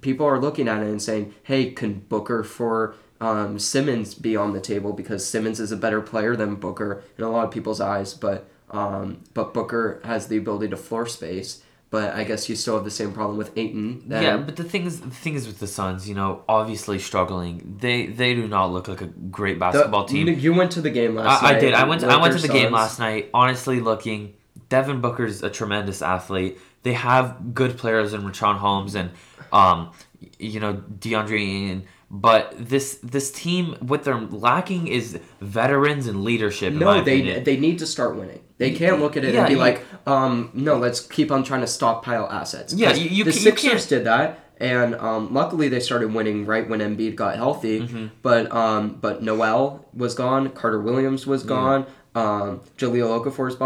people are looking at it and saying, "Hey, can Booker for um, Simmons be on the table because Simmons is a better player than Booker in a lot of people's eyes, but um, but Booker has the ability to floor space." But I guess you still have the same problem with Ayton. Then. Yeah, but the thing is, the thing is with the Suns, you know, obviously struggling. They they do not look like a great The- basketball team. You went to the game last night. I, I did. I went. To, I went to the Lakers game last night. Honestly, looking, Devin Booker's a tremendous athlete. They have good players in Richaun Holmes and, um, you know, DeAndre Ayton. But this this team, what they're lacking is veterans and leadership. No, they opinion. they need to start winning. They can't look at it Yeah, and be you- like, um, no, let's keep on trying to stockpile assets. Yeah, you- you the ca- you Sixers did that, and um, luckily they started winning right when Embiid got healthy. Mm-hmm. But um, but Noel was gone, Carter Williams was gone, um, Jahlil Okafor's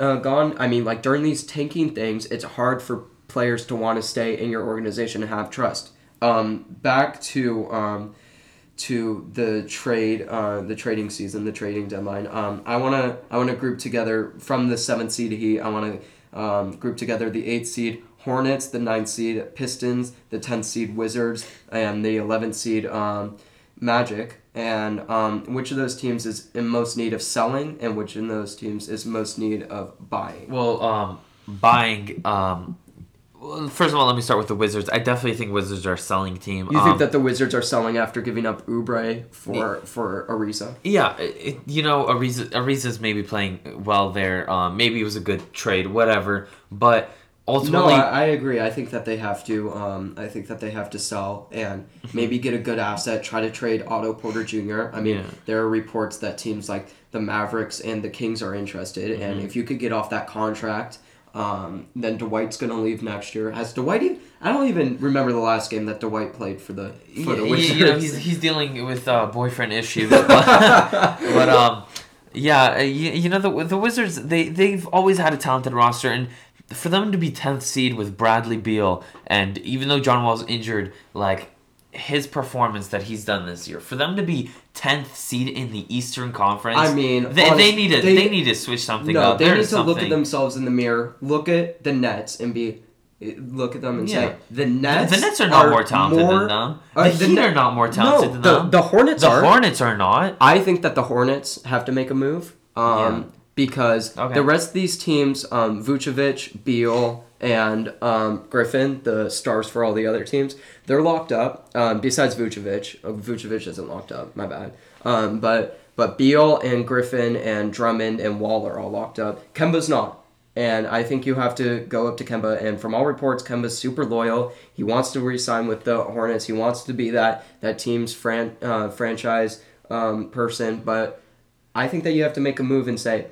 uh, gone. I mean, like during these tanking things, it's hard for players to want to stay in your organization and have trust. Um, back to um, to the trade, uh, the trading season, the trading deadline. Um, I wanna I wanna group together from the seventh seed Heat. I wanna um, group together the eighth seed Hornets, the ninth seed Pistons, the tenth seed Wizards, and the eleventh seed um, Magic. And um, which of those teams is in most need of selling, and which in those teams is most need of buying? Well, um, buying. Well, first of all, let me start with the Wizards. I definitely think Wizards are a selling team. You um, think that the Wizards are selling after giving up Oubre for for Ariza? Yeah, it, you know, Ariza, Ariza's maybe playing well there. Um, maybe it was a good trade, whatever. But No, ultimately, I, I agree. I think that they have to. Um, I think that they have to sell and maybe get a good asset. Try to trade Otto Porter Jr. I mean, Yeah. there are reports that teams like the Mavericks and the Kings are interested, and Mm-hmm. if you could get off that contract, um, then Dwight's gonna leave next year. Has Dwight? Even, I don't even remember the last game that Dwight played for the for the Wizards. you know, he's, he's dealing with uh, boyfriend issues. But, *laughs* but um, yeah, uh, you, you know the the Wizards they they've always had a talented roster, and for them to be tenth seed with Bradley Beal, and even though John Wall's injured, like his performance that he's done this year, for them to be tenth seed in the Eastern Conference, I mean, they, honest- they need to they- they, need to switch something no, up. they need There's to look at themselves in the mirror, look at the Nets, and be look at them and Yeah. say the Nets. the Nets are not more talented more- than them. uh, The the Heat Net- are not more talented no, than the, them. The Hornets the are. Hornets are not. I think that the Hornets have to make a move. Um, Yeah. Because Okay. the rest of these teams, um, Vucevic, Beal, and um, Griffin, the stars for all the other teams, they're locked up. Um, besides Vucevic, uh, Vucevic isn't locked up. My bad. Um, but but Beal and Griffin and Drummond and Wall are all locked up. Kemba's not. And I think you have to go up to Kemba. And from all reports, Kemba's super loyal. He wants to re-sign with the Hornets. He wants to be that that team's fran- uh, franchise um, person. But I think that you have to make a move and say,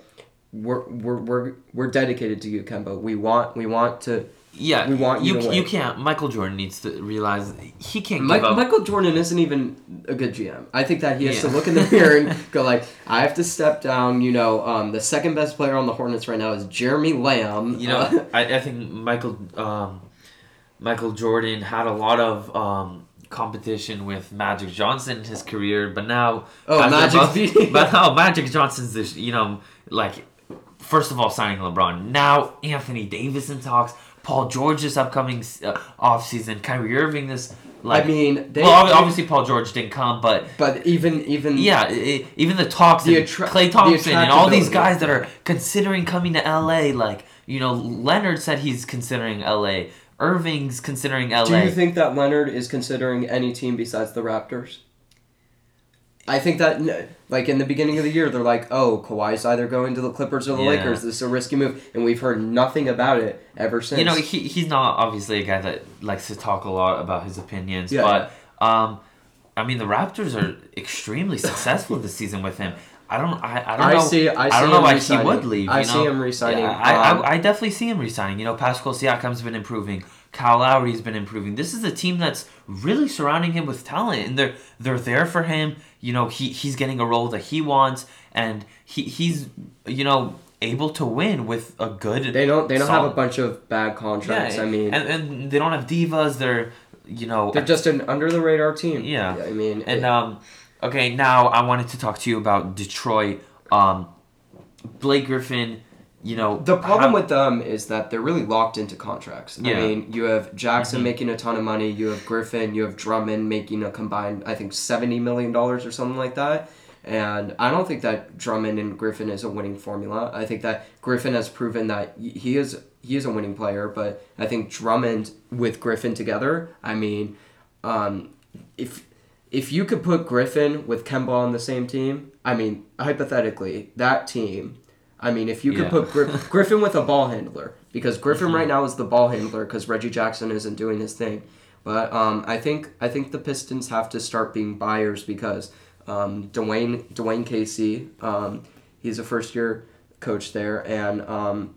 we're we're we're, we're dedicated to you, Kemba. We want we want to. Yeah, We want you you. you can't. Michael Jordan needs to realize he can't Mike, up. Michael Jordan isn't even a good GM. I think that he has to look in the mirror and *laughs* go like, I have to step down. You know, um, the second best player on the Hornets right now is Jeremy Lamb. you know, Uh, I, I think Michael um, Michael Jordan had a lot of um, competition with Magic Johnson in his career, but now Oh, as they're Magic's both- beating- But now Magic Johnson's this, you know, like first of all signing LeBron. Now Anthony Davis in talks. Paul George this upcoming uh, off season. Kyrie Irving this. Like, I mean, they, well, obviously Paul George didn't come, but but even even Yeah, i even the talks The attra- Klay the Thompson and all these guys that are considering coming to LA. Like you know, Leonard said he's considering LA. Irving's considering LA. Do you think that Leonard is considering any team besides the Raptors? I think that, like in the beginning of the year, they're like, "Oh, Kawhi's either going to the Clippers or the Yeah. Lakers. This is a risky move," and we've heard nothing about it ever since. you know, he, he's not obviously a guy that likes to talk a lot about his opinions, Yeah, but um, I mean, the Raptors are extremely successful this season with him. I don't, I, I don't I know. see- I see I don't know why re-signing. he would leave. I you see him re-signing. Yeah, I, Um, I, I definitely see him resigning. You know, Pascal Siakam's been improving. Kyle Lowry's been improving. This is a team that's really surrounding him with talent, and they're they're there for him. You know, he he's getting a role that he wants, and he he's you know able to win with a good. They don't they don't have a bunch of bad contracts. I mean, and, and they don't have divas. They're you know they're just an under the radar team. Yeah. I mean, And um, okay, now I wanted to talk to you about Detroit. Um, Blake Griffin, you know The problem how- with them is that they're really locked into contracts. I Yeah. Mm-hmm. mean, you have Jackson making a ton of money, you have Griffin, you have Drummond making a combined, I think, seventy million dollars or something like that. And I don't think that Drummond and Griffin is a winning formula. I think that Griffin has proven that he is he is a winning player, but I think Drummond with Griffin together, I mean, um, if if you could put Griffin with Kemba on the same team, I mean, hypothetically, that team, I mean, if you could Yeah. put Gri- *laughs* Griffin with a ball handler, because Griffin right now is the ball handler because Reggie Jackson isn't doing his thing. But um, I think I think the Pistons have to start being buyers because um, Dwane Dwane Casey, um, he's a first year coach there, and um,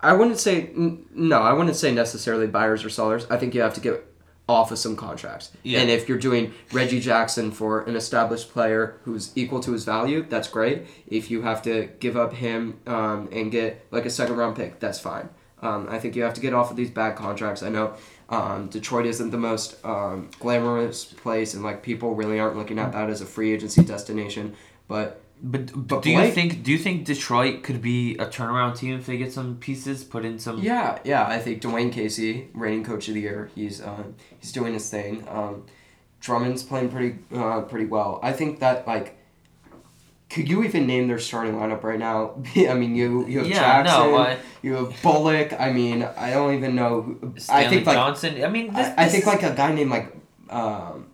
I wouldn't say n- no, I wouldn't say necessarily buyers or sellers. I think you have to get off of some contracts. Yeah. And if you're doing Reggie Jackson for an established player who's equal to his value, that's great. If you have to give up him um, and get like a second round pick, that's fine. Um, I think you have to get off of these bad contracts. I know um, Detroit isn't the most um, glamorous place, and like people really aren't looking at that as a free agency destination. But But, But do you think do you think Detroit could be a turnaround team if they get some pieces, put in some? Yeah, yeah. I think Dwane Casey, reigning coach of the year, he's uh, he's doing his thing. Um, Drummond's playing pretty uh, pretty well. I think that like, could you even name their starting lineup right now? *laughs* I mean, you you have Yeah, Jackson, no, I- you have Bullock. I mean, I don't even know. Who, Stanley I think like Johnson. I mean, this, I, I this think is- like a guy named like um,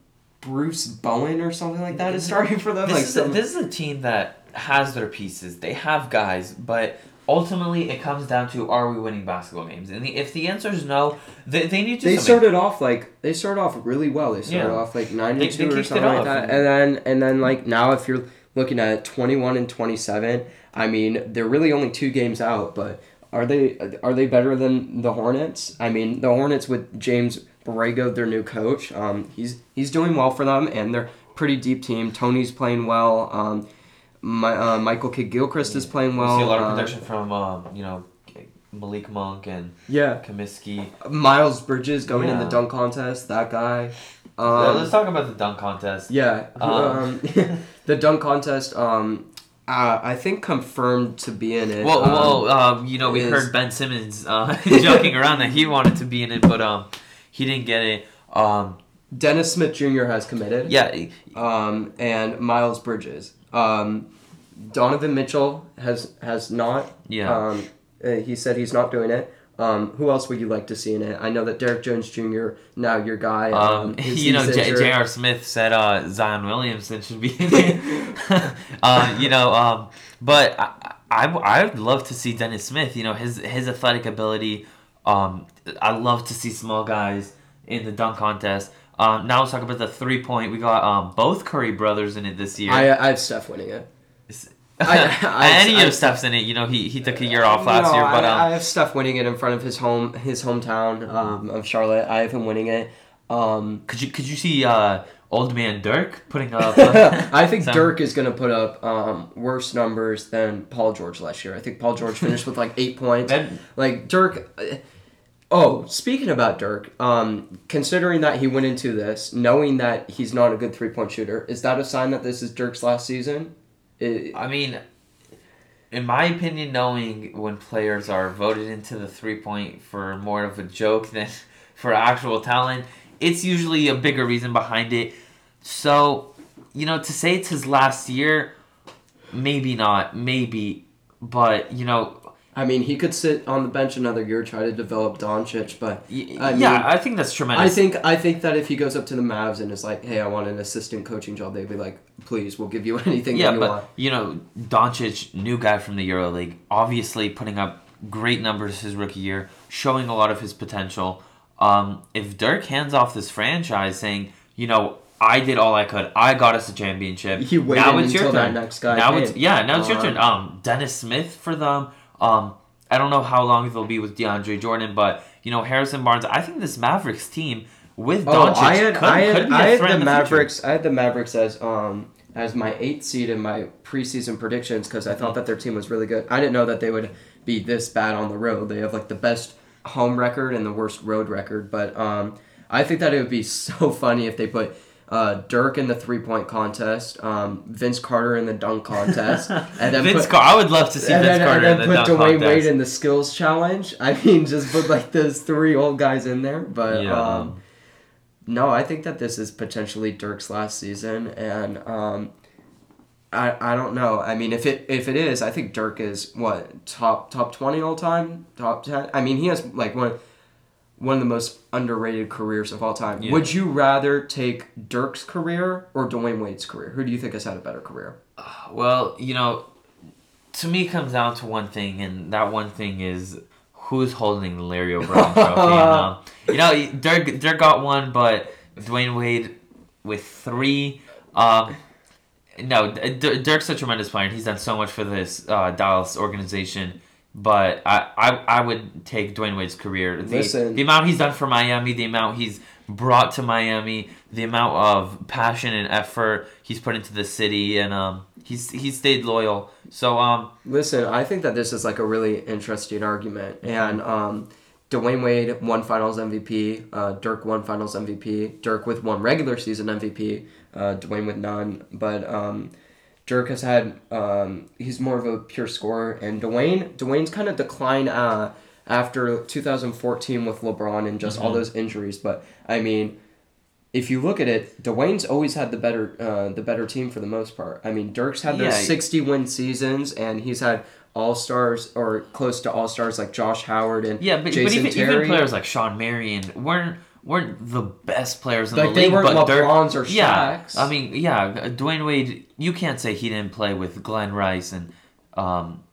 Bruce Bowen or something like that is starting for them. This, like is some, a, this is a team that has their pieces. They have guys, but ultimately it comes down to are we winning basketball games? And the, if the answer is no, they, they need to. they something. started off like they started off really well. They started Yeah. off like nine They- and two they or something like that, and- and then and then like now if you're looking at twenty one and twenty seven, I mean they're really only two games out, but are they are they better than the Hornets? I mean the Hornets with James Borrego, their new coach, um, he's he's doing well for them, and they're pretty deep team. Tony's playing well. Um, my, uh, Michael Kidd Gilchrist is playing well. We see a lot of uh, production from um, you know Malik Monk and yeah, Kaminsky. Miles Bridges going in the dunk contest. That guy. Yeah, Um, let's talk about the dunk contest. Yeah, Um, um, *laughs* *laughs* the dunk contest. Um, uh, I think confirmed to be in it. Well, well, um, you know, we is- heard Ben Simmons uh, *laughs* joking around that he wanted to be in it, but um, he didn't get it. Um, Dennis Smith Jr. has committed. yeah, Um, and Miles Bridges. Um, Donovan Mitchell has has not. Yeah. Um, uh, he said he's not doing it. Um, who else would you like to see in it? I know that Derrick Jones Jr. Now your guy. Um, *laughs* you know, J.R. Smith said uh, Zion Williamson should be in it. *laughs* uh, you know, um, but I, I, I would love to see Dennis Smith. You know, his his athletic ability. Um, I love to see small guys in the dunk contest. Um, now let's talk about the three point. We got um, both Curry brothers in it this year. I I have Steph winning it. *laughs* I- *laughs* I- Any I- of Steph's in it. You know, he, he took a year off last No, year, but I, um, I have Steph winning it in front of his home his hometown um, of Charlotte. I have him winning it. Um, could you could you see uh, old man Dirk putting up? *laughs* I think some- Dirk is going to put up um, worse numbers than Paul George last year. I think Paul George finished with like eight points. That- Like Dirk. Oh, speaking about Dirk, um, considering that he went into this knowing that he's not a good three point shooter, is that a sign that this is Dirk's last season? It, I mean, in my opinion, knowing when players are voted into the three point for more of a joke than *laughs* for actual talent, it's usually a bigger reason behind it. So, you know, to say it's his last year, maybe not, maybe, but you know, I mean, he could sit on the bench another year, try to develop Doncic, but I mean, yeah, I think that's tremendous. I think I think that if he goes up to the Mavs and is like, "Hey, I want an assistant coaching job," they'd be like, "Please, we'll give you *laughs* anything yeah, that you but want." you know, Doncic, new guy from the EuroLeague, obviously putting up great numbers his rookie year, showing a lot of his potential. Um, if Dirk hands off this franchise, saying, you know, I did all I could, I got us a championship. He waited now it's your turn. next guy Now came. it's yeah, now it's your Uh, turn. Um, Dennis Smith for them. Um, I don't know how long they'll be with DeAndre Jordan, but you know Harrison Barnes. I think this Mavericks team with Oh, Doncic I had could, I could had, be a I had the the future. Mavericks. I had the Mavericks as um as my eighth seed in my preseason predictions because I thought that their team was really good. I didn't know that they would be this bad on the road. They have like the best home record and the worst road record. But um, I think that it would be *laughs* so funny if they put. Uh, Dirk in the three point contest, um, Vince Carter in the dunk *laughs* contest, and then Vince I would love to see Vince then, Carter and in then the put Dwyane contest. Wade in the skills challenge. *laughs* I mean, just put like those three old guys in there. But Yeah. um, no, I think that this is potentially Dirk's last season, and um, I I don't know. I mean, if it if it is, I think Dirk is what top top twenty all time, top ten. I mean, he has like one one of the most underrated careers of all time. Yeah. Would you rather take Dirk's career or Dwyane Wade's career? Who do you think has had a better career? Well, you know, to me, it comes down to one thing, and that one thing is who's holding the Larry O'Brien *laughs* trophy. um, you know, Dirk, Dirk got one, but Dwyane Wade with three. Um, no, D- Dirk's a tremendous player, he's done so much for this uh, Dallas organization. But I, I, I would take Dwyane Wade's career. The, Listen. the amount he's done for Miami, the amount he's brought to Miami, the amount of passion and effort he's put into the city, and um, he's he's stayed loyal. So um, Listen, I think that this is like a really interesting argument, and um, Dwyane Wade won Finals MVP. Uh, Dirk won Finals MVP. Dirk with one regular season MVP. Uh, Dwyane with none, but um, Dirk has had um, he's more of a pure scorer, and Dwyane Dwyane's kind of declined uh, after 2014 with LeBron and just all those injuries. But I mean, if you look at it, Dwyane's always had the better uh, the better team for the most part. I mean, Dirk's had those 60 win seasons, and he's had all stars or close to all stars like Josh Howard and yeah, but, but even, Terry. even players like Shawn Marion weren't weren't the best players in Like, the they league. weren't but LeBrons or yeah, I mean, yeah, Dwyane Wade. You can't say he didn't play with Glenn Rice and um.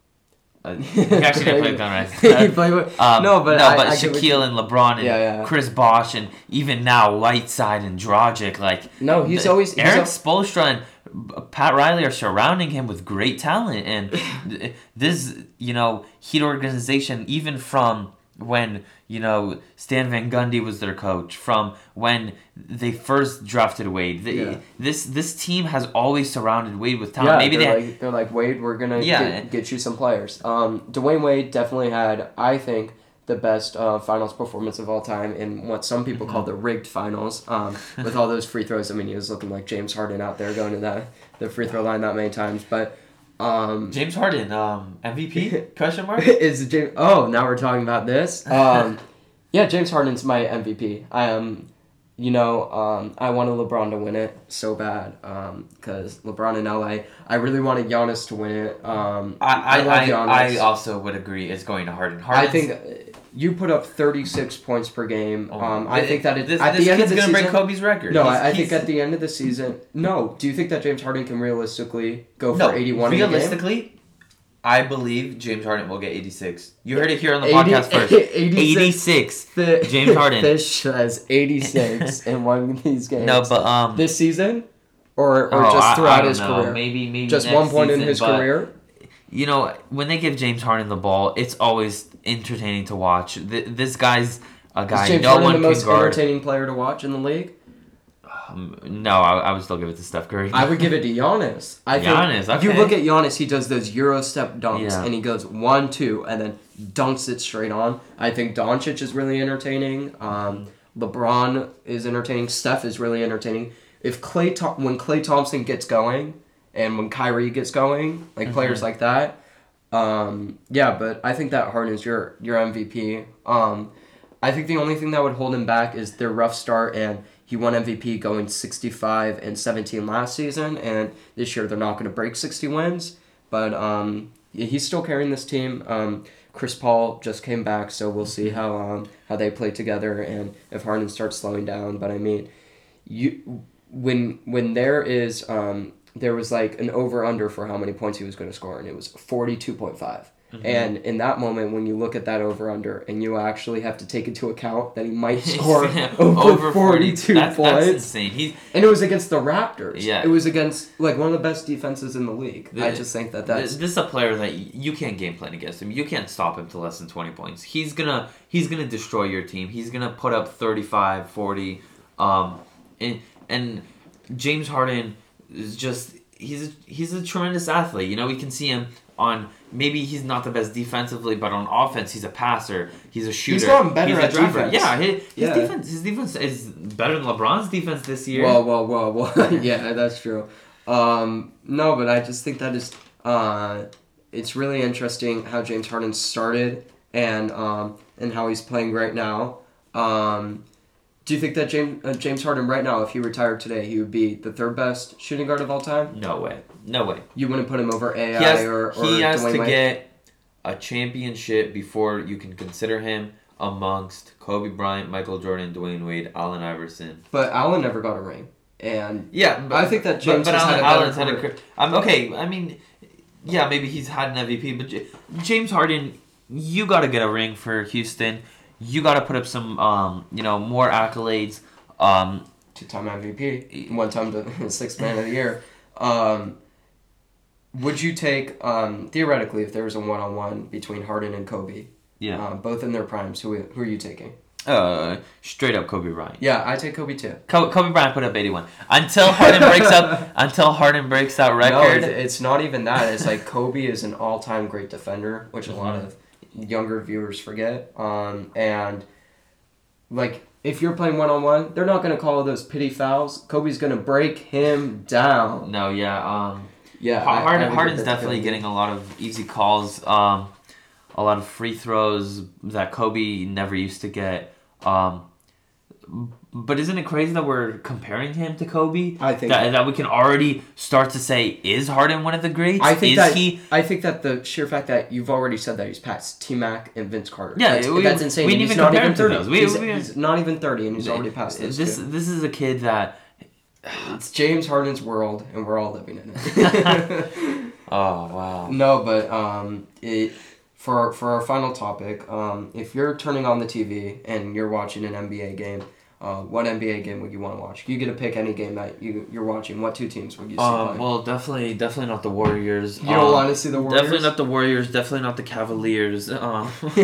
Uh, he actually didn't play with Glenn Rice. *laughs* He played with- Um, no, but no, I- but I get what you- Shaquille and LeBron and Yeah, yeah. Chris Bosh and even now Whiteside and Dragic, like No, he's the- always- Erik al- Spoelstra and Pat Riley are surrounding him with great talent, and this you know Heat organization, even from when you know Stan Van Gundy was their coach, from when they first drafted Wade, the, Yeah. this this team has always surrounded Wade with talent. Yeah, Maybe they they're had- like they're like Wade, we're gonna Yeah. get, get you some players. Um, Dwyane Wade definitely had, I think, the best uh, finals performance of all time in what some people call Mm-hmm. the rigged finals. Um, with all those free throws, I mean, he was looking like James Harden out there going to the the free throw line that many times. But um, James Harden um, MVP *laughs* question mark. *laughs* is James? Oh, now we're talking about this. *laughs* Um, yeah, James Harden's my MVP. I am. You know, um, I wanted LeBron to win it so bad because LeBron in LA. I really wanted Giannis to win it. Um, I I, I, I also would agree it's going to Harden. I think you put up 36 points per game. Oh, Um, I think that it, this, at this the end of kid's the gonna season. break Kobe's record. no, He's- I, I think at the end of the season. No, do you think that James Harden can realistically go for no, 81 a game? realistically, I believe James Harden will get 86. You heard it here on the 80 podcast *laughs* first. 86. 86. The, James *laughs* Harden. Fish has 86 in one of these games. No, but um, this season, or or oh, just I- I throughout his know. career. Maybe maybe just one point in his career. You know, when they give James Harden the ball, it's always entertaining to watch. Th- This guy's a guy Is James no Harden one the can most guard. entertaining player to watch in the league? Um, no, I, I would still give it to Steph Curry. I would give it to *laughs* Giannis. I think Giannis, you look at Giannis, he does those Euro step dunks Yeah. and he goes one, two, and then dunks it straight on. I think Doncic is really entertaining. Um, LeBron is entertaining. Steph is really entertaining. If Klay Thom- when Klay Thompson gets going and when Kyrie gets going, like Mm-hmm. players like that, um, yeah. But I think that Harden's your your MVP. Um, I think the only thing that would hold him back is their rough start, and he won MVP going 65 and 17 last season, and this year they're not going to break 60 wins. But um, he's still carrying this team. Um, Chris Paul just came back, so we'll see how um, how they play together and if Harden starts slowing down. But I mean, you when when there is um, there was like an over under for how many points he was going to score, and it was 42.5. Mm-hmm. And in that moment, when you look at that over under, and you actually have to take into account that he might *laughs* score over, 42 that's, points, That's insane. He's and it was against the Raptors. Yeah. it was against like one of the best defenses in the league. I just think that that's this is a player that you can't game plan against him. You can't stop him to less than 20 points. He's gonna he's gonna destroy your team. He's gonna put up 35, 40. Um, and and James Harden is just he's he's a tremendous athlete. You know, we can see him on maybe he's not the best defensively, but on offense he's a passer. He's a shooter. He's gotten better he's at defense. Yeah, his, his Yeah. defense his defense is better than LeBron's defense this year. Well, well, well, well. *laughs* yeah, that's true. Um, no, but I just think that is uh, it's really interesting how James Harden started and um, and how he's playing right now. Um, do you think that James uh, James Harden right now, if he retired today, he would be the third best shooting guard of all time? no way. No way. You wouldn't put him over AI he has, or, or he has Dwayne to get a championship before you can consider him amongst Kobe Bryant, Michael Jordan, Dwyane Wade, Allen Iverson. But Allen never got a ring, and Yeah, but I think that James but, but Allen, had Allen's had a career. career. Um, okay, I mean, yeah, maybe he's had an MVP, but J- James Harden, you got to get a ring for Houston. You got to put up some, um, you know, more accolades. Um, two-time MVP, one-time the *laughs* sixth man of the year. Um, would you take um, theoretically if there was a one-on-one between Harden and Kobe, yeah, um, both in their primes? Who who are you taking? uh, straight up Kobe Bryant. Yeah, I take Kobe too. Kobe, Kobe Bryant put up 81. Until Harden breaks up, *laughs* until Harden breaks that No, record. it's, it's not even that. It's like Kobe is an all-time great defender, which a lot Mhm. of younger viewers forget. Um, and like if you're playing one-on-one, they're not going to call those pity fouls. Kobe's going to break him down. no, yeah. Um, Yeah, Har- I- I Harden, Harden's give that to definitely Kobe. getting a lot of easy calls, um, a lot of free throws that Kobe never used to get. Um, but isn't it crazy that we're comparing him to Kobe? I think that, that we can already start to say, is Harden one of the greats? I think is that he? I think that the sheer fact that you've already said that he's past T Mac and Vince Carter. Yeah, that's, we- that's insane. we didn't even not compare even him to thirty. those. We- he's, we- he's not even thirty, and he's already past those. This two. this is a kid that. It's James Harden's world, and we're all living in it. *laughs* Oh wow. no, but um, it for for our final topic, um, if you're turning on the TV and you're watching an NBA game. Uh, what NBA game would you want to watch? You get to pick any game that you you're watching. What two teams would you see Um, well, definitely, definitely not the Warriors. you don't Um, want to see the Warriors. Definitely not the Warriors. Definitely not the Cavaliers. Um, *laughs* *laughs*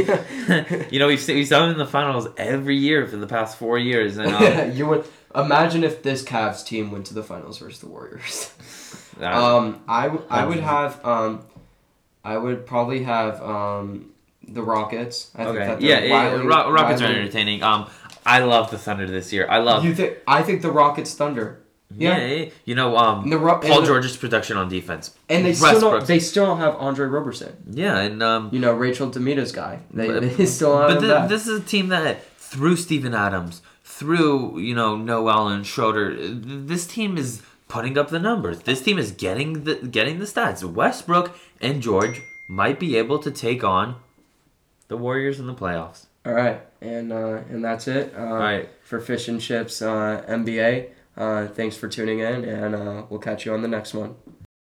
you know, we've seen, we've seen them in the finals every year for the past four years, and *laughs* you would imagine if this Cavs team went to the finals versus the Warriors. uh, Um, I, w- I would have um, I would probably have um, the Rockets. I think okay, yeah, they're yeah, Ro- Rockets are entertaining. Um, I love the Thunder this year. I love. You think? I think the Rockets Thunder. yeah, Yeah. you know, um, the Paul the- George's production on defense, And they still don't. They still don't have Andre Roberson. yeah, and um, You know Rachel Demita's guy. They, But- they still but the, this is a team that through Steven Adams, through you know Noel and Schroeder, this team is putting up the numbers. This team is getting the getting the stats. Westbrook and George might be able to take on the Warriors in the playoffs. All right, and uh, and that's it. Uh, All right. For Fish and Chips uh, NBA. Uh, thanks for tuning in, and uh, we'll catch you on the next one.